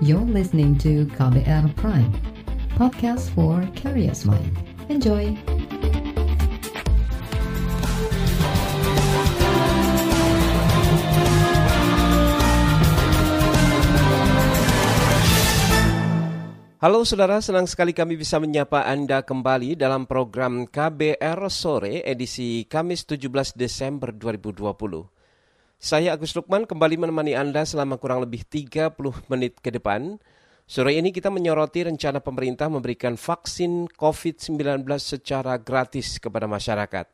You're listening to KBR Prime, podcast for curious mind. Enjoy! Halo saudara, senang sekali kami bisa menyapa Anda kembali dalam program KBR Sore edisi Kamis 17 Desember 2020. Saya Agus Lukman kembali menemani Anda selama kurang lebih 30 menit ke depan. Sore ini kita menyoroti rencana pemerintah memberikan vaksin COVID-19 secara gratis kepada masyarakat.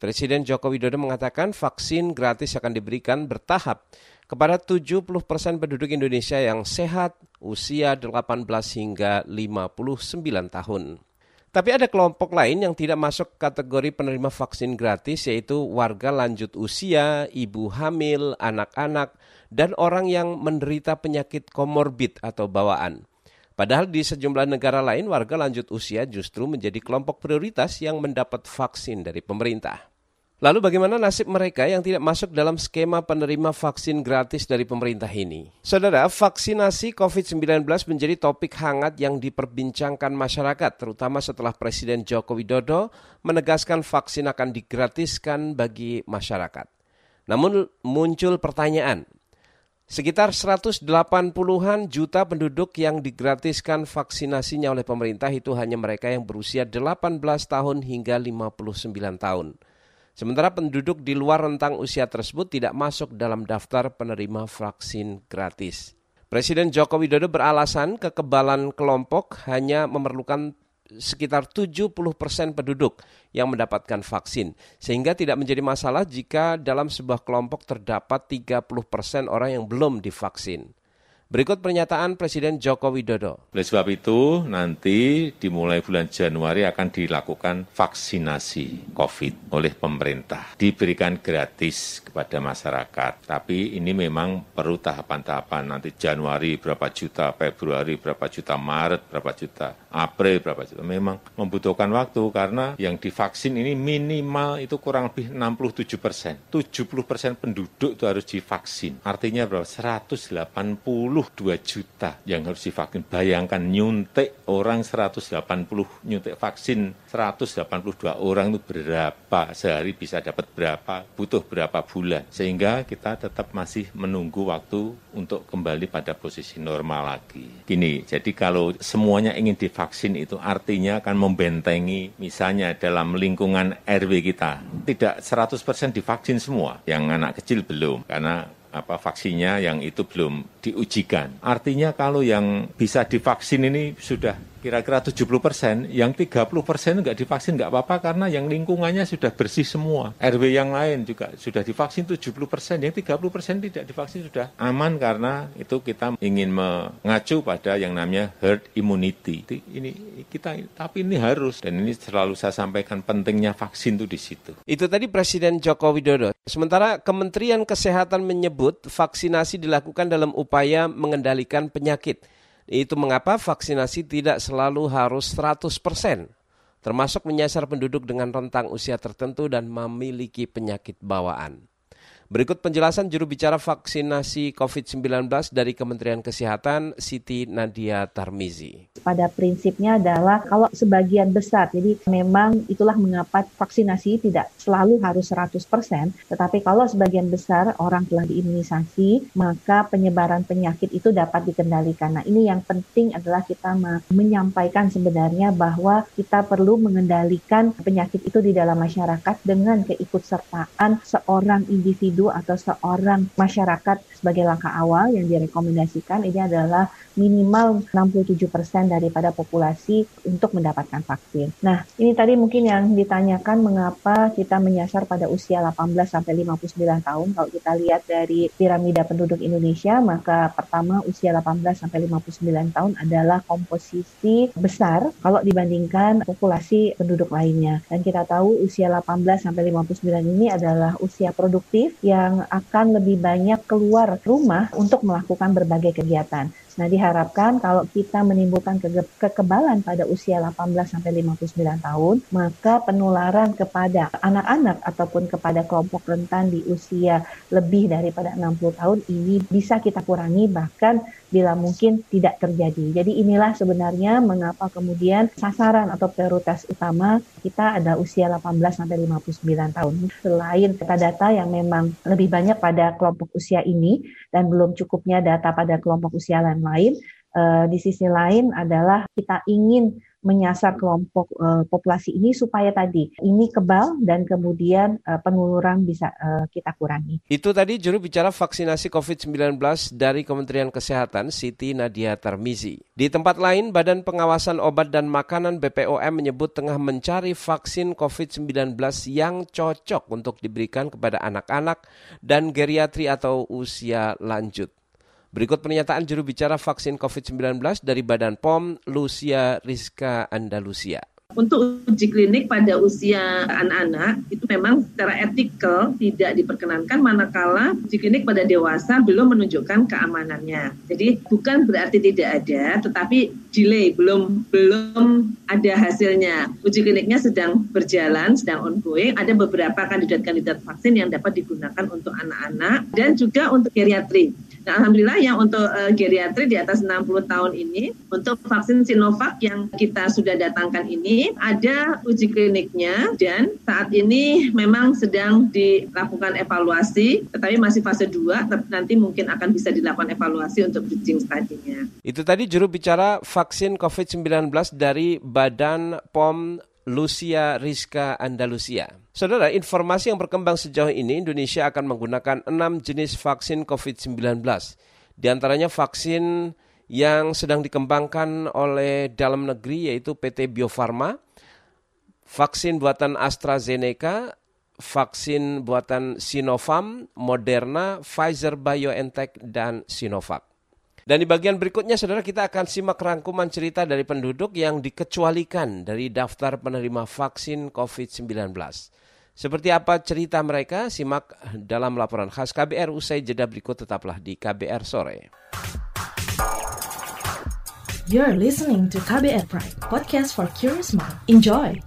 Presiden Joko Widodo mengatakan vaksin gratis akan diberikan bertahap kepada 70 persen penduduk Indonesia yang sehat usia 18 hingga 59 tahun. Tapi ada kelompok lain yang tidak masuk kategori penerima vaksin gratis yaitu warga lanjut usia, ibu hamil, anak-anak, dan orang yang menderita penyakit komorbid atau bawaan. Padahal di sejumlah negara lain warga lanjut usia justru menjadi kelompok prioritas yang mendapat vaksin dari pemerintah. Lalu bagaimana nasib mereka yang tidak masuk dalam skema penerima vaksin gratis dari pemerintah ini? Saudara, vaksinasi COVID-19 menjadi topik hangat yang diperbincangkan masyarakat, terutama setelah Presiden Joko Widodo menegaskan vaksin akan digratiskan bagi masyarakat. Namun muncul pertanyaan, Sekitar 180-an juta penduduk yang digratiskan vaksinasinya oleh pemerintah itu hanya mereka yang berusia 18 tahun hingga 59 tahun. Sementara penduduk di luar rentang usia tersebut tidak masuk dalam daftar penerima vaksin gratis. Presiden Joko Widodo beralasan kekebalan kelompok hanya memerlukan sekitar 70 persen penduduk yang mendapatkan vaksin, sehingga tidak menjadi masalah jika dalam sebuah kelompok terdapat 30 persen orang yang belum divaksin. Berikut pernyataan Presiden Joko Widodo. Oleh sebab itu, nanti dimulai bulan Januari akan dilakukan vaksinasi COVID oleh pemerintah. Diberikan gratis kepada masyarakat. Tapi ini memang perlu tahapan-tahapan. Nanti Januari berapa juta, Februari berapa juta, Maret berapa juta, April berapa juta. Memang membutuhkan waktu karena yang divaksin ini minimal itu kurang lebih 67 persen. 70 persen penduduk itu harus divaksin. Artinya berapa? 180 22 juta yang harus divaksin. Bayangkan nyuntik orang 180 nyuntik vaksin 182 orang itu berapa sehari bisa dapat berapa, butuh berapa bulan. Sehingga kita tetap masih menunggu waktu untuk kembali pada posisi normal lagi. Gini, jadi kalau semuanya ingin divaksin itu artinya akan membentengi misalnya dalam lingkungan RW kita. Tidak 100% divaksin semua, yang anak kecil belum. Karena apa vaksinnya yang itu belum diujikan. Artinya kalau yang bisa divaksin ini sudah kira-kira 70 persen, yang 30 persen nggak divaksin nggak apa-apa karena yang lingkungannya sudah bersih semua. RW yang lain juga sudah divaksin 70 persen, yang 30 persen tidak divaksin sudah aman karena itu kita ingin mengacu pada yang namanya herd immunity. Ini kita, tapi ini harus dan ini selalu saya sampaikan pentingnya vaksin itu di situ. Itu tadi Presiden Joko Widodo. Sementara Kementerian Kesehatan menyebut vaksinasi dilakukan dalam upaya mengendalikan penyakit. Itu mengapa vaksinasi tidak selalu harus 100%, termasuk menyasar penduduk dengan rentang usia tertentu dan memiliki penyakit bawaan. Berikut penjelasan juru bicara vaksinasi COVID-19 dari Kementerian Kesehatan, Siti Nadia Tarmizi. Pada prinsipnya adalah kalau sebagian besar, jadi memang itulah mengapa vaksinasi tidak selalu harus 100%, tetapi kalau sebagian besar orang telah diimunisasi, maka penyebaran penyakit itu dapat dikendalikan. Nah ini yang penting adalah kita menyampaikan sebenarnya bahwa kita perlu mengendalikan penyakit itu di dalam masyarakat dengan keikutsertaan seorang individu individu atau seorang masyarakat sebagai langkah awal yang direkomendasikan ini adalah minimal 67% daripada populasi untuk mendapatkan vaksin. Nah, ini tadi mungkin yang ditanyakan mengapa kita menyasar pada usia 18 sampai 59 tahun. Kalau kita lihat dari piramida penduduk Indonesia, maka pertama usia 18 sampai 59 tahun adalah komposisi besar kalau dibandingkan populasi penduduk lainnya. Dan kita tahu usia 18 sampai 59 ini adalah usia produktif yang akan lebih banyak keluar rumah untuk melakukan berbagai kegiatan. Nah, diharapkan kalau kita menimbulkan ke kekebalan pada usia 18 sampai 59 tahun, maka penularan kepada anak-anak ataupun kepada kelompok rentan di usia lebih daripada 60 tahun ini bisa kita kurangi bahkan bila mungkin tidak terjadi. Jadi inilah sebenarnya mengapa kemudian sasaran atau prioritas utama kita ada usia 18 sampai 59 tahun. Selain data-data yang memang lebih banyak pada kelompok usia ini dan belum cukupnya data pada kelompok usia lain lain. Uh, di sisi lain adalah kita ingin menyasar kelompok uh, populasi ini supaya tadi ini kebal dan kemudian uh, penularan bisa uh, kita kurangi. Itu tadi juru bicara vaksinasi COVID-19 dari Kementerian Kesehatan Siti Nadia Tarmizi. Di tempat lain, Badan Pengawasan Obat dan Makanan BPOM menyebut tengah mencari vaksin COVID-19 yang cocok untuk diberikan kepada anak-anak dan geriatri atau usia lanjut. Berikut pernyataan juru bicara vaksin COVID-19 dari Badan POM, Lucia Rizka Andalusia. Untuk uji klinik pada usia anak-anak itu memang secara etikal tidak diperkenankan manakala uji klinik pada dewasa belum menunjukkan keamanannya. Jadi bukan berarti tidak ada, tetapi delay belum belum ada hasilnya. Uji kliniknya sedang berjalan, sedang ongoing. Ada beberapa kandidat-kandidat vaksin yang dapat digunakan untuk anak-anak dan juga untuk geriatri. Nah, alhamdulillah yang untuk uh, geriatri di atas 60 tahun ini, untuk vaksin Sinovac yang kita sudah datangkan ini, ada uji kliniknya dan saat ini memang sedang dilakukan evaluasi, tetapi masih fase 2, nanti mungkin akan bisa dilakukan evaluasi untuk bridging study-nya. Itu tadi juru bicara vaksin COVID-19 dari Badan POM Lucia Rizka Andalusia. Saudara, informasi yang berkembang sejauh ini, Indonesia akan menggunakan enam jenis vaksin COVID-19. Di antaranya vaksin yang sedang dikembangkan oleh dalam negeri yaitu PT Bio Farma, vaksin buatan AstraZeneca, vaksin buatan Sinovac, Moderna, Pfizer BioNTech, dan Sinovac. Dan di bagian berikutnya, saudara, kita akan simak rangkuman cerita dari penduduk yang dikecualikan dari daftar penerima vaksin COVID-19. Seperti apa cerita mereka? Simak dalam laporan khas KBR usai jeda berikut tetaplah di KBR Sore. You're listening to KBR Pride, podcast for curious mind. Enjoy!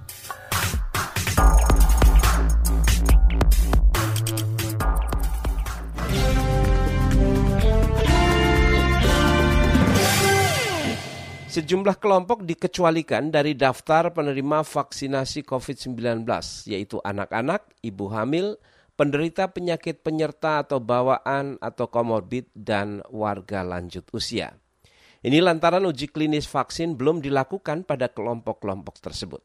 Sejumlah kelompok dikecualikan dari daftar penerima vaksinasi COVID-19, yaitu anak-anak, ibu hamil, penderita penyakit penyerta atau bawaan atau komorbid, dan warga lanjut usia. Ini lantaran uji klinis vaksin belum dilakukan pada kelompok-kelompok tersebut.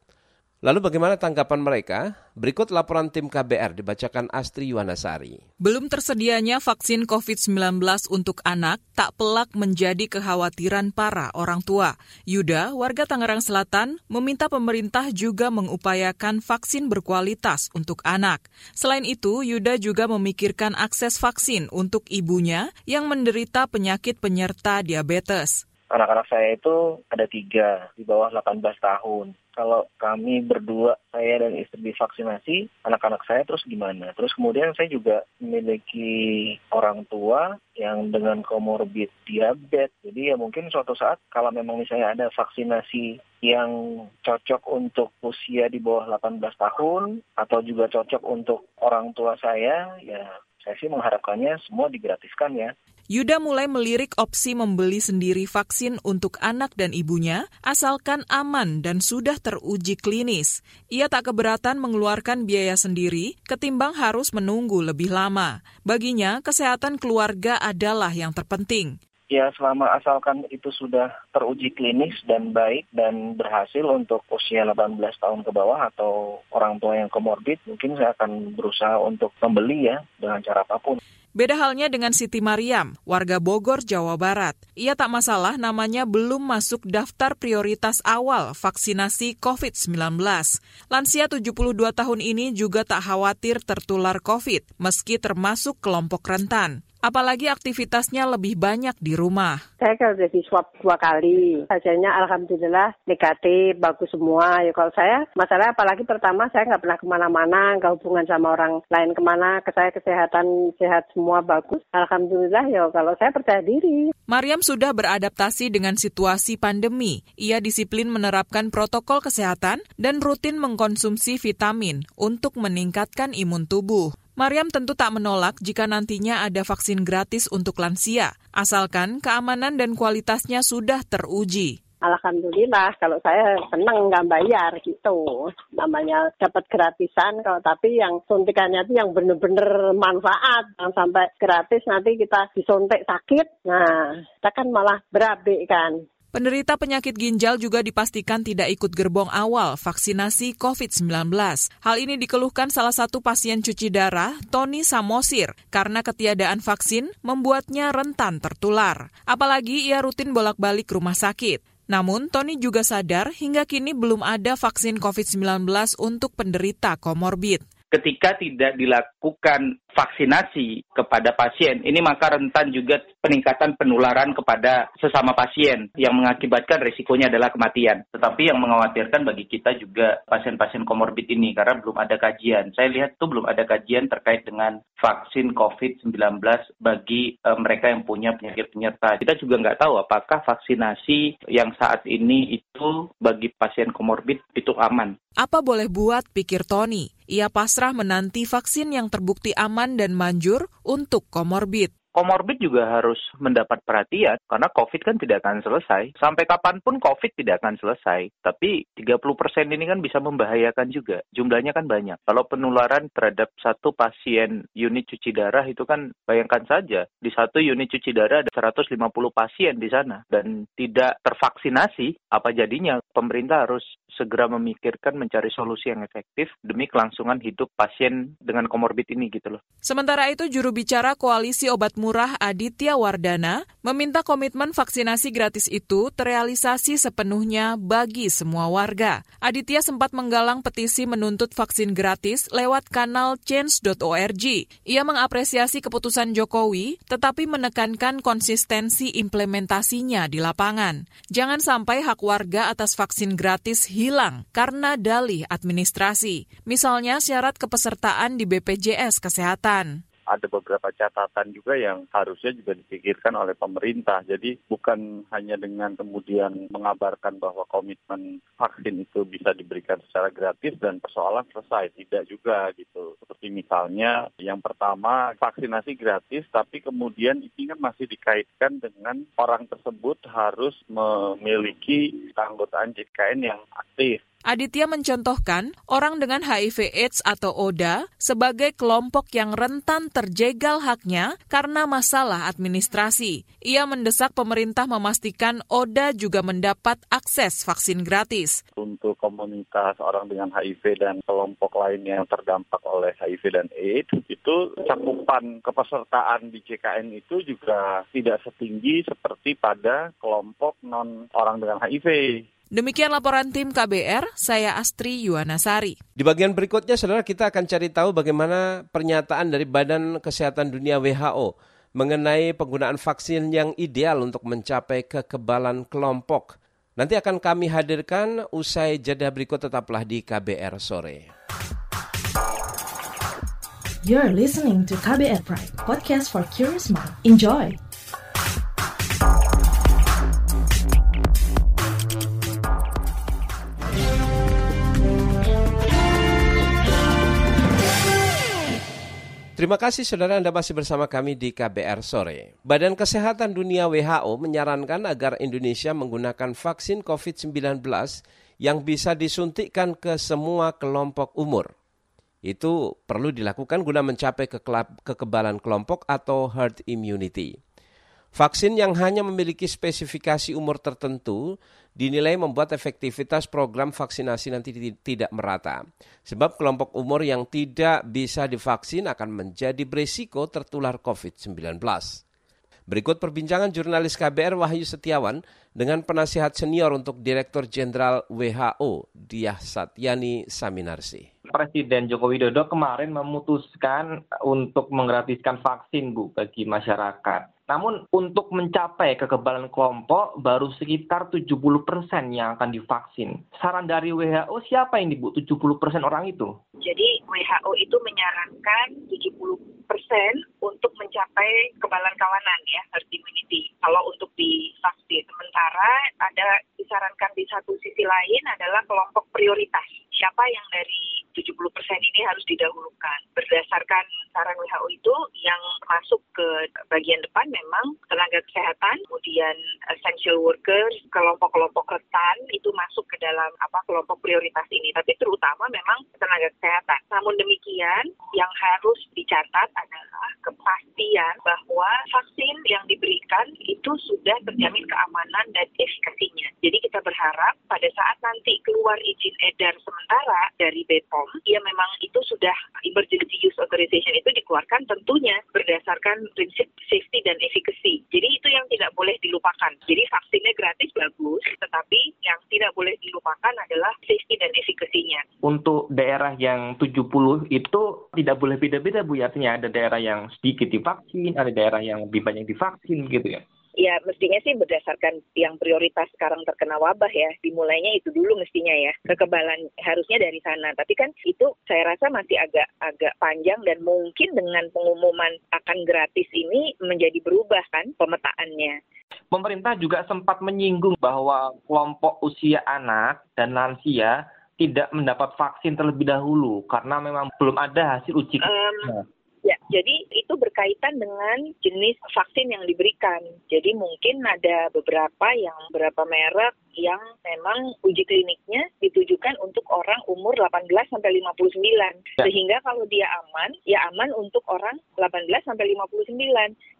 Lalu bagaimana tanggapan mereka? Berikut laporan tim KBR dibacakan Astri Yuwanasari. Belum tersedianya vaksin COVID-19 untuk anak tak pelak menjadi kekhawatiran para orang tua. Yuda, warga Tangerang Selatan, meminta pemerintah juga mengupayakan vaksin berkualitas untuk anak. Selain itu, Yuda juga memikirkan akses vaksin untuk ibunya yang menderita penyakit penyerta diabetes. Anak-anak saya itu ada tiga di bawah 18 tahun kalau kami berdua, saya dan istri divaksinasi, anak-anak saya terus gimana? Terus kemudian saya juga memiliki orang tua yang dengan komorbid diabetes. Jadi ya mungkin suatu saat kalau memang misalnya ada vaksinasi yang cocok untuk usia di bawah 18 tahun atau juga cocok untuk orang tua saya, ya saya sih mengharapkannya semua digratiskan ya. Yuda mulai melirik opsi membeli sendiri vaksin untuk anak dan ibunya, asalkan aman dan sudah teruji klinis. Ia tak keberatan mengeluarkan biaya sendiri, ketimbang harus menunggu lebih lama. Baginya, kesehatan keluarga adalah yang terpenting. Ya, selama asalkan itu sudah teruji klinis dan baik dan berhasil untuk usia 18 tahun ke bawah atau orang tua yang komorbid, mungkin saya akan berusaha untuk membeli ya dengan cara apa pun. Beda halnya dengan Siti Mariam, warga Bogor, Jawa Barat. Ia tak masalah namanya belum masuk daftar prioritas awal vaksinasi COVID-19. Lansia 72 tahun ini juga tak khawatir tertular COVID, meski termasuk kelompok rentan. Apalagi aktivitasnya lebih banyak di rumah. Saya kalau udah di swab dua kali, hasilnya alhamdulillah negatif, bagus semua. Ya kalau saya, masalah apalagi pertama saya nggak pernah ke mana-mana, nggak hubungan sama orang lain ke mana, ke saya kesehatan sehat semua bagus. Alhamdulillah ya kalau saya percaya diri. Mariam sudah beradaptasi dengan situasi pandemi. Ia disiplin menerapkan protokol kesehatan dan rutin mengkonsumsi vitamin untuk meningkatkan imun tubuh. Mariam tentu tak menolak jika nantinya ada vaksin gratis untuk lansia, asalkan keamanan dan kualitasnya sudah teruji. Alhamdulillah kalau saya senang nggak bayar gitu. Namanya dapat gratisan kalau tapi yang suntikannya itu yang benar-benar manfaat. Yang sampai gratis nanti kita disuntik sakit. Nah, kita kan malah berabe kan. Penderita penyakit ginjal juga dipastikan tidak ikut gerbong awal vaksinasi COVID-19. Hal ini dikeluhkan salah satu pasien cuci darah, Tony Samosir, karena ketiadaan vaksin membuatnya rentan tertular. Apalagi ia rutin bolak-balik rumah sakit. Namun, Tony juga sadar hingga kini belum ada vaksin COVID-19 untuk penderita komorbid ketika tidak dilakukan vaksinasi kepada pasien, ini maka rentan juga peningkatan penularan kepada sesama pasien yang mengakibatkan risikonya adalah kematian. Tetapi yang mengkhawatirkan bagi kita juga pasien-pasien komorbid ini karena belum ada kajian. Saya lihat itu belum ada kajian terkait dengan vaksin COVID-19 bagi e, mereka yang punya penyakit penyerta. Kita juga nggak tahu apakah vaksinasi yang saat ini itu bagi pasien komorbid itu aman. Apa boleh buat, pikir Tony. Ia pasrah menanti vaksin yang terbukti aman dan manjur untuk komorbid komorbid juga harus mendapat perhatian karena COVID kan tidak akan selesai. Sampai kapan pun COVID tidak akan selesai. Tapi 30% ini kan bisa membahayakan juga. Jumlahnya kan banyak. Kalau penularan terhadap satu pasien unit cuci darah itu kan bayangkan saja. Di satu unit cuci darah ada 150 pasien di sana. Dan tidak tervaksinasi, apa jadinya? Pemerintah harus segera memikirkan mencari solusi yang efektif demi kelangsungan hidup pasien dengan komorbid ini gitu loh. Sementara itu juru bicara Koalisi Obat Murah Aditya Wardana meminta komitmen vaksinasi gratis itu terrealisasi sepenuhnya bagi semua warga. Aditya sempat menggalang petisi menuntut vaksin gratis lewat kanal change.org. Ia mengapresiasi keputusan Jokowi tetapi menekankan konsistensi implementasinya di lapangan. Jangan sampai hak warga atas vaksin gratis hilang karena dalih administrasi. Misalnya syarat kepesertaan di BPJS Kesehatan ada beberapa catatan juga yang harusnya juga dipikirkan oleh pemerintah. Jadi bukan hanya dengan kemudian mengabarkan bahwa komitmen vaksin itu bisa diberikan secara gratis dan persoalan selesai. Tidak juga gitu. Seperti misalnya yang pertama vaksinasi gratis tapi kemudian ini kan masih dikaitkan dengan orang tersebut harus memiliki keanggotaan JKN yang aktif. Aditya mencontohkan orang dengan HIV AIDS atau ODA sebagai kelompok yang rentan terjegal haknya karena masalah administrasi. Ia mendesak pemerintah memastikan ODA juga mendapat akses vaksin gratis. Untuk komunitas orang dengan HIV dan kelompok lain yang terdampak oleh HIV dan AIDS, itu cakupan kepesertaan di JKN itu juga tidak setinggi seperti pada kelompok non orang dengan HIV. Demikian laporan tim KBR, saya Astri Yuwanasari. Di bagian berikutnya, saudara, kita akan cari tahu bagaimana pernyataan dari Badan Kesehatan Dunia WHO mengenai penggunaan vaksin yang ideal untuk mencapai kekebalan kelompok. Nanti akan kami hadirkan usai jeda berikut tetaplah di KBR sore. You're listening to KBR Pride, podcast for curious mind. Enjoy! Terima kasih saudara Anda masih bersama kami di KBR Sore. Badan Kesehatan Dunia WHO menyarankan agar Indonesia menggunakan vaksin COVID-19 yang bisa disuntikkan ke semua kelompok umur. Itu perlu dilakukan guna mencapai kekebalan kelompok atau herd immunity. Vaksin yang hanya memiliki spesifikasi umur tertentu dinilai membuat efektivitas program vaksinasi nanti tidak merata. Sebab kelompok umur yang tidak bisa divaksin akan menjadi beresiko tertular COVID-19. Berikut perbincangan jurnalis KBR Wahyu Setiawan dengan penasihat senior untuk Direktur Jenderal WHO, Diah Satyani Saminarsi. Presiden Joko Widodo kemarin memutuskan untuk menggratiskan vaksin Bu bagi masyarakat. Namun untuk mencapai kekebalan kelompok baru sekitar 70 persen yang akan divaksin. Saran dari WHO siapa yang dibu 70 persen orang itu? Jadi WHO itu menyarankan 70 persen untuk mencapai kekebalan kawanan ya herd immunity. Kalau untuk divaksin, sementara ada disarankan di satu sisi lain adalah kelompok prioritas. Siapa yang dari 70 persen ini harus didahulukan. Berdasarkan saran WHO itu yang masuk ke bagian depan memang tenaga kesehatan, kemudian essential workers, kelompok-kelompok rentan itu masuk ke dalam apa kelompok prioritas ini. Tapi terutama memang tenaga kesehatan. Namun demikian yang harus dicatat adalah kepastian bahwa vaksin yang diberikan itu sudah terjamin keamanan dan efikasinya. Jadi kita berharap pada saat nanti keluar izin edar sementara dari BPOM, ya memang itu sudah emergency use authorization itu dikeluarkan tentunya berdasarkan prinsip safety dan efficacy. Jadi itu yang tidak boleh dilupakan. Jadi vaksinnya gratis bagus, tetapi yang tidak boleh dilupakan adalah safety dan efikasinya. Untuk daerah yang 70 itu tidak boleh beda-beda Bu, artinya ada daerah yang sedikit divaksin, ada daerah yang lebih banyak divaksin gitu ya. Ya mestinya sih berdasarkan yang prioritas sekarang terkena wabah ya, dimulainya itu dulu mestinya ya. Kekebalan harusnya dari sana. Tapi kan itu saya rasa masih agak agak panjang dan mungkin dengan pengumuman akan gratis ini menjadi berubah kan pemetaannya. Pemerintah juga sempat menyinggung bahwa kelompok usia anak dan lansia tidak mendapat vaksin terlebih dahulu karena memang belum ada hasil uji um, jadi itu berkaitan dengan jenis vaksin yang diberikan. Jadi mungkin ada beberapa yang beberapa merek yang memang uji kliniknya ditujukan untuk orang umur 18 sampai 59. Ya. Sehingga kalau dia aman, ya aman untuk orang 18 sampai 59.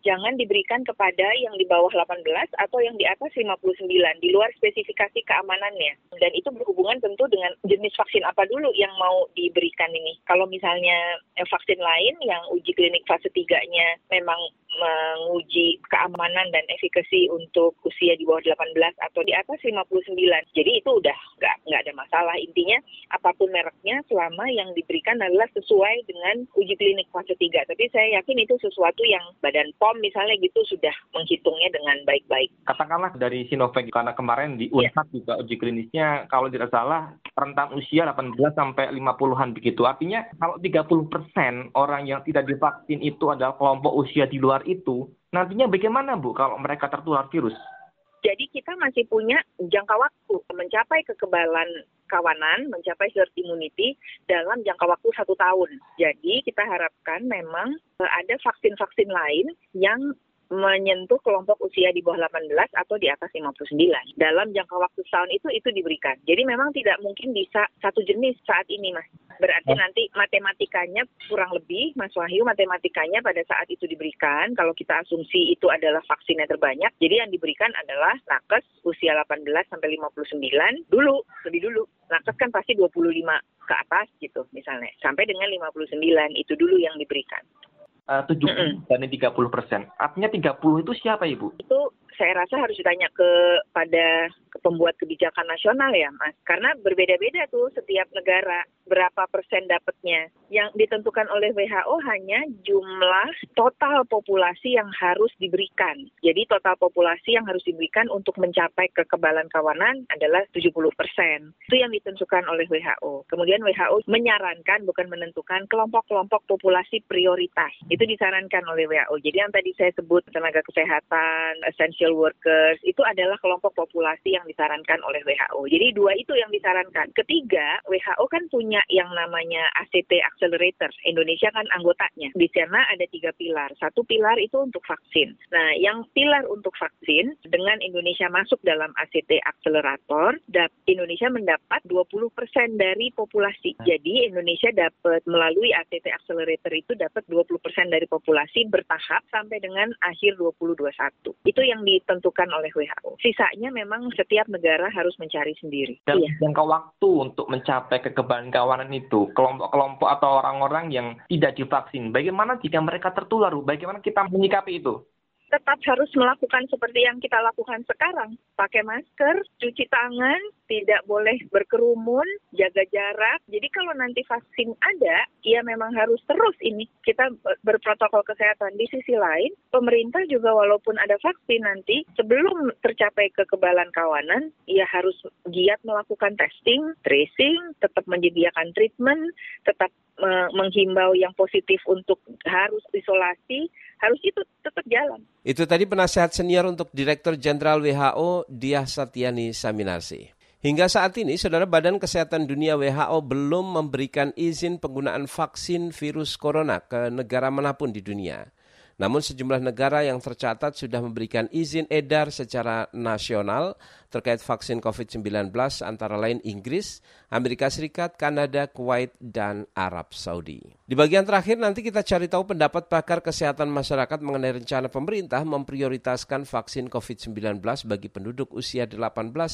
Jangan diberikan kepada yang di bawah 18 atau yang di atas 59 di luar spesifikasi keamanannya. Dan itu berhubungan tentu dengan jenis vaksin apa dulu yang mau diberikan ini. Kalau misalnya eh, vaksin lain yang uji klinik fase 3-nya memang menguji keamanan dan efikasi untuk usia di bawah 18 atau di atas 59. Jadi itu udah nggak nggak ada masalah. Intinya apa pun mereknya selama yang diberikan adalah sesuai dengan uji klinik fase 3. Tapi saya yakin itu sesuatu yang Badan POM misalnya gitu sudah menghitungnya dengan baik-baik. Katakanlah dari Sinovac karena kemarin di UNHAP yeah. juga uji klinisnya kalau tidak salah rentang usia 18 sampai 50-an begitu. Artinya kalau 30 persen orang yang tidak divaksin itu adalah kelompok usia di luar itu, nantinya bagaimana Bu kalau mereka tertular virus? Jadi kita masih punya jangka waktu mencapai kekebalan kawanan, mencapai herd immunity dalam jangka waktu satu tahun. Jadi kita harapkan memang eh, ada vaksin-vaksin lain yang menyentuh kelompok usia di bawah 18 atau di atas 59. Dalam jangka waktu setahun itu itu diberikan. Jadi memang tidak mungkin bisa satu jenis saat ini, Mas. Berarti oh. nanti matematikanya kurang lebih, Mas Wahyu, matematikanya pada saat itu diberikan, kalau kita asumsi itu adalah vaksinnya terbanyak, jadi yang diberikan adalah nakes usia 18 sampai 59 dulu, lebih dulu. Nakes kan pasti 25 ke atas gitu misalnya, sampai dengan 59 itu dulu yang diberikan uh, 70 mm -hmm. dan 30 persen. Artinya 30 itu siapa Ibu? Itu saya rasa harus ditanya ke pada pembuat kebijakan nasional ya Mas. Karena berbeda-beda tuh setiap negara berapa persen dapatnya. Yang ditentukan oleh WHO hanya jumlah total populasi yang harus diberikan. Jadi total populasi yang harus diberikan untuk mencapai kekebalan kawanan adalah 70 persen. Itu yang ditentukan oleh WHO. Kemudian WHO menyarankan bukan menentukan kelompok-kelompok populasi prioritas. Itu disarankan oleh WHO. Jadi yang tadi saya sebut tenaga kesehatan, essential workers, itu adalah kelompok populasi yang disarankan oleh WHO. Jadi dua itu yang disarankan. Ketiga, WHO kan punya yang namanya ACT Accelerator. Indonesia kan anggotanya. Di sana ada tiga pilar. Satu pilar itu untuk vaksin. Nah, yang pilar untuk vaksin dengan Indonesia masuk dalam ACT Accelerator, Indonesia mendapat 20% dari populasi. Jadi Indonesia dapat melalui ACT Accelerator itu dapat 20% dari populasi bertahap sampai dengan akhir 2021. Itu yang ditentukan oleh WHO. Sisanya memang setiap negara harus mencari sendiri. Dan iya. jangka waktu untuk mencapai kekebalan kawanan itu, kelompok-kelompok atau orang-orang yang tidak divaksin, bagaimana jika mereka tertular? Bagaimana kita menyikapi itu? tetap harus melakukan seperti yang kita lakukan sekarang. Pakai masker, cuci tangan, tidak boleh berkerumun, jaga jarak. Jadi kalau nanti vaksin ada, ya memang harus terus ini kita berprotokol kesehatan. Di sisi lain, pemerintah juga walaupun ada vaksin nanti, sebelum tercapai kekebalan kawanan, ya harus giat melakukan testing, tracing, tetap menyediakan treatment, tetap menghimbau yang positif untuk harus isolasi, harus itu tetap jalan. Itu tadi penasehat senior untuk Direktur Jenderal WHO Diah Satyani Saminasi. Hingga saat ini, Saudara Badan Kesehatan Dunia WHO belum memberikan izin penggunaan vaksin virus corona ke negara mana pun di dunia. Namun sejumlah negara yang tercatat sudah memberikan izin edar secara nasional terkait vaksin COVID-19 antara lain Inggris, Amerika Serikat, Kanada, Kuwait, dan Arab Saudi. Di bagian terakhir nanti kita cari tahu pendapat pakar kesehatan masyarakat mengenai rencana pemerintah memprioritaskan vaksin COVID-19 bagi penduduk usia 18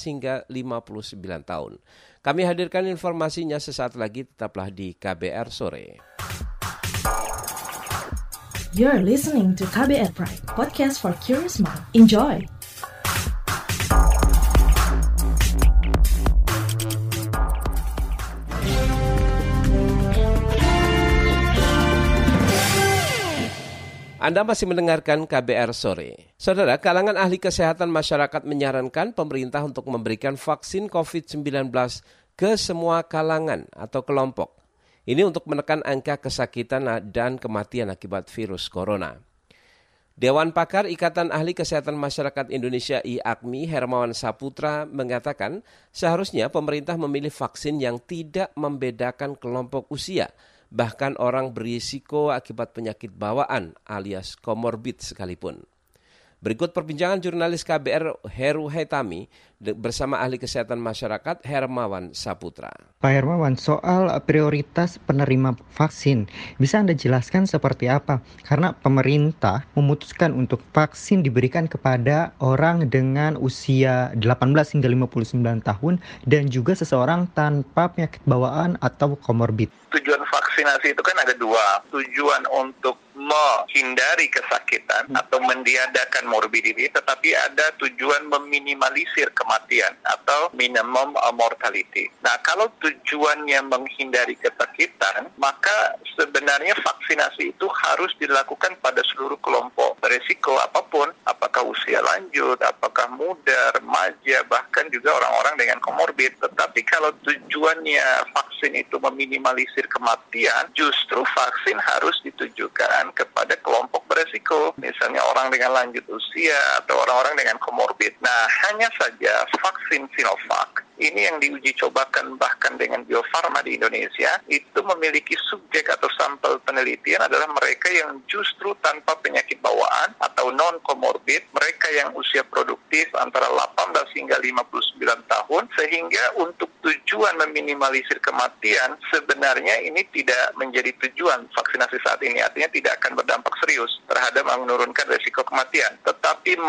hingga 59 tahun. Kami hadirkan informasinya sesaat lagi, tetaplah di KBR Sore. You're listening to KBR Pride, podcast for curious mind. Enjoy! Anda masih mendengarkan KBR sore. Saudara, kalangan ahli kesehatan masyarakat menyarankan pemerintah untuk memberikan vaksin COVID-19 ke semua kalangan atau kelompok ini untuk menekan angka kesakitan dan kematian akibat virus corona. Dewan Pakar Ikatan Ahli Kesehatan Masyarakat Indonesia IAKMI Hermawan Saputra mengatakan seharusnya pemerintah memilih vaksin yang tidak membedakan kelompok usia, bahkan orang berisiko akibat penyakit bawaan alias komorbid sekalipun. Berikut perbincangan jurnalis KBR Heru Hetami bersama ahli kesehatan masyarakat Hermawan Saputra. Pak Hermawan, soal prioritas penerima vaksin, bisa Anda jelaskan seperti apa? Karena pemerintah memutuskan untuk vaksin diberikan kepada orang dengan usia 18 hingga 59 tahun dan juga seseorang tanpa penyakit bawaan atau komorbid. Tujuan vaksinasi itu kan ada dua. Tujuan untuk menghindari kesakitan atau mendiadakan morbidity, tetapi ada tujuan meminimalisir kematian atau minimum mortality. Nah, kalau tujuannya menghindari kesakitan, maka sebenarnya vaksinasi itu harus dilakukan pada seluruh kelompok beresiko apa pun, apakah usia lanjut, apakah muda, remaja, bahkan juga orang-orang dengan komorbid. Tetapi kalau tujuannya vaksin itu meminimalisir kematian, justru vaksin harus ditujukan kepada kelompok beresiko, misalnya orang dengan lanjut usia atau orang-orang dengan komorbid. Nah, hanya saja vaksin Sinovac ini yang diuji cobakan bahkan dengan Bio Farma di Indonesia itu memiliki subjek atau sampel penelitian adalah mereka yang justru tanpa penyakit bawaan atau non komorbid, mereka yang usia produktif antara 18 hingga 59 tahun sehingga untuk tujuan meminimalisir kematian sebenarnya ini tidak menjadi tujuan vaksinasi saat ini. Artinya tidak akan berdampak serius terhadap menurunkan resiko kematian. Tetapi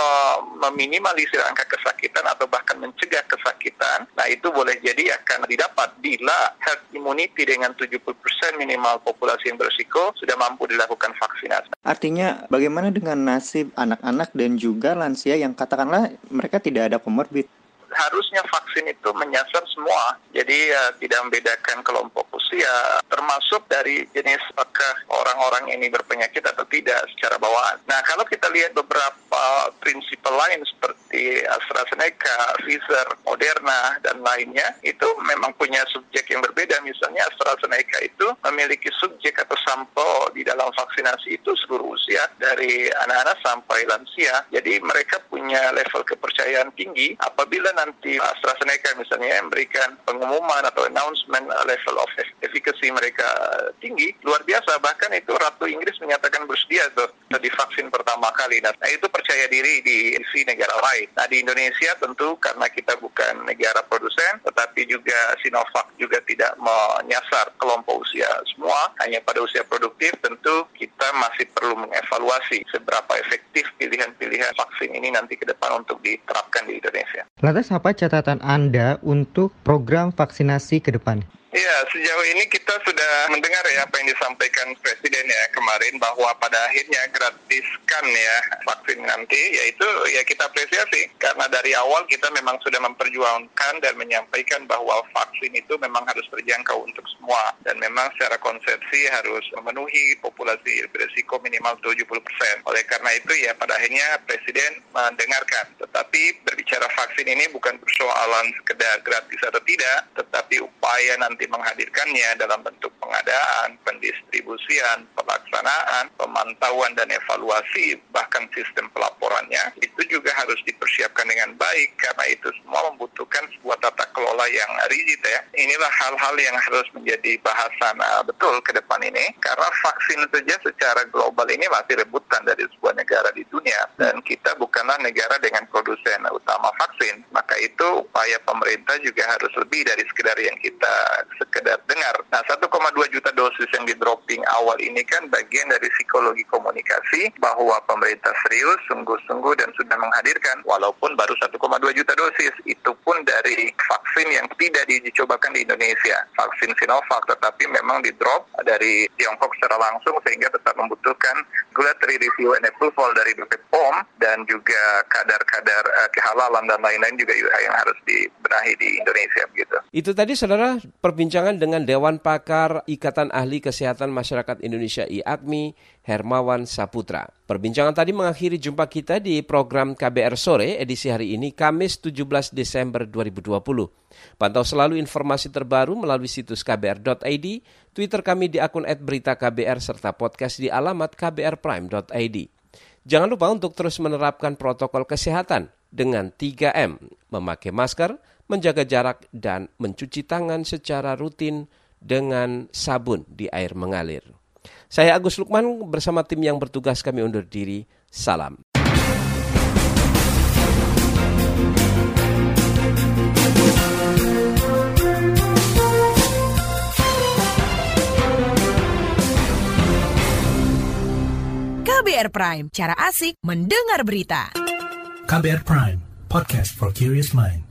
meminimalisir angka kesakitan atau bahkan mencegah kesakitan Nah itu boleh jadi akan didapat bila herd immunity dengan 70% minimal populasi yang berisiko sudah mampu dilakukan vaksinasi. Artinya bagaimana dengan nasib anak-anak dan juga lansia yang katakanlah mereka tidak ada komorbid? harusnya vaksin itu menyasar semua. Jadi ya, tidak membedakan kelompok usia, termasuk dari jenis apakah orang-orang ini berpenyakit atau tidak secara bawaan. Nah, kalau kita lihat beberapa prinsip lain seperti AstraZeneca, Pfizer, Moderna, dan lainnya, itu memang punya subjek yang berbeda. Misalnya AstraZeneca itu memiliki subjek atau sampel di dalam vaksinasi itu seluruh usia dari anak-anak sampai lansia. Jadi mereka punya level kepercayaan tinggi apabila nanti AstraZeneca misalnya memberikan pengumuman atau announcement level of efficacy mereka tinggi, luar biasa. Bahkan itu Ratu Inggris menyatakan bersedia tuh di vaksin pertama kali. Nah, itu percaya diri di si negara lain. Nah, di Indonesia tentu karena kita bukan negara produsen, tetapi juga Sinovac juga tidak menyasar kelompok usia semua, hanya pada usia produktif, tentu kita masih perlu mengevaluasi seberapa efektif pilihan-pilihan vaksin ini nanti ke depan untuk diterapkan di Indonesia. Lantas apa catatan Anda untuk program vaksinasi ke depan? Ya, sejauh ini kita sudah mendengar ya apa yang disampaikan Presiden ya kemarin bahwa pada akhirnya gratiskan ya vaksin nanti, yaitu ya kita apresiasi karena dari awal kita memang sudah memperjuangkan dan menyampaikan bahwa vaksin itu memang harus terjangkau untuk semua dan memang secara konsepsi harus memenuhi populasi berisiko minimal 70%. Oleh karena itu ya pada akhirnya Presiden mendengarkan. Tetapi berbicara vaksin ini bukan persoalan sekedar gratis atau tidak, tetapi upaya nanti menghadirkannya dalam bentuk pengadaan, pendistribusian, pelaksanaan, pemantauan dan evaluasi, bahkan sistem pelaporannya, itu juga harus dipersiapkan dengan baik karena itu semua membutuhkan sebuah tata kelola yang rigid ya. Inilah hal-hal yang harus menjadi bahasan uh, betul ke depan ini karena vaksin saja secara global ini masih rebutan dari sebuah negara di dunia dan kita bukanlah negara dengan produsen utama vaksin. Maka itu upaya pemerintah juga harus lebih dari sekedar yang kita sekedar dengar. Nah, 1,2 juta dosis yang di dropping awal ini kan bagian dari psikologi komunikasi bahwa pemerintah serius, sungguh-sungguh dan sudah menghadirkan walaupun baru 1,2 juta dosis. Itu pun dari vaksin yang tidak dicobakan di Indonesia. Vaksin Sinovac tetapi memang di drop dari Tiongkok secara langsung sehingga tetap membutuhkan regulatory review and approval dari BPOM POM dan juga kadar-kadar uh, kehalalan dan lain-lain juga yang harus dibenahi di Indonesia begitu. Itu tadi saudara perbincangan dengan Dewan Pakar Ikatan Ahli Kesehatan Masyarakat Indonesia IAKMI Hermawan Saputra. Perbincangan tadi mengakhiri jumpa kita di program KBR Sore edisi hari ini Kamis 17 Desember 2020. Pantau selalu informasi terbaru melalui situs kbr.id, Twitter kami di akun @beritaKBR serta podcast di alamat kbrprime.id. Jangan lupa untuk terus menerapkan protokol kesehatan dengan 3M, memakai masker, menjaga jarak, dan mencuci tangan secara rutin dengan sabun di air mengalir. Saya Agus Lukman bersama tim yang bertugas kami undur diri. Salam. KBR Prime, cara asik mendengar berita. KBR Prime, podcast for curious mind.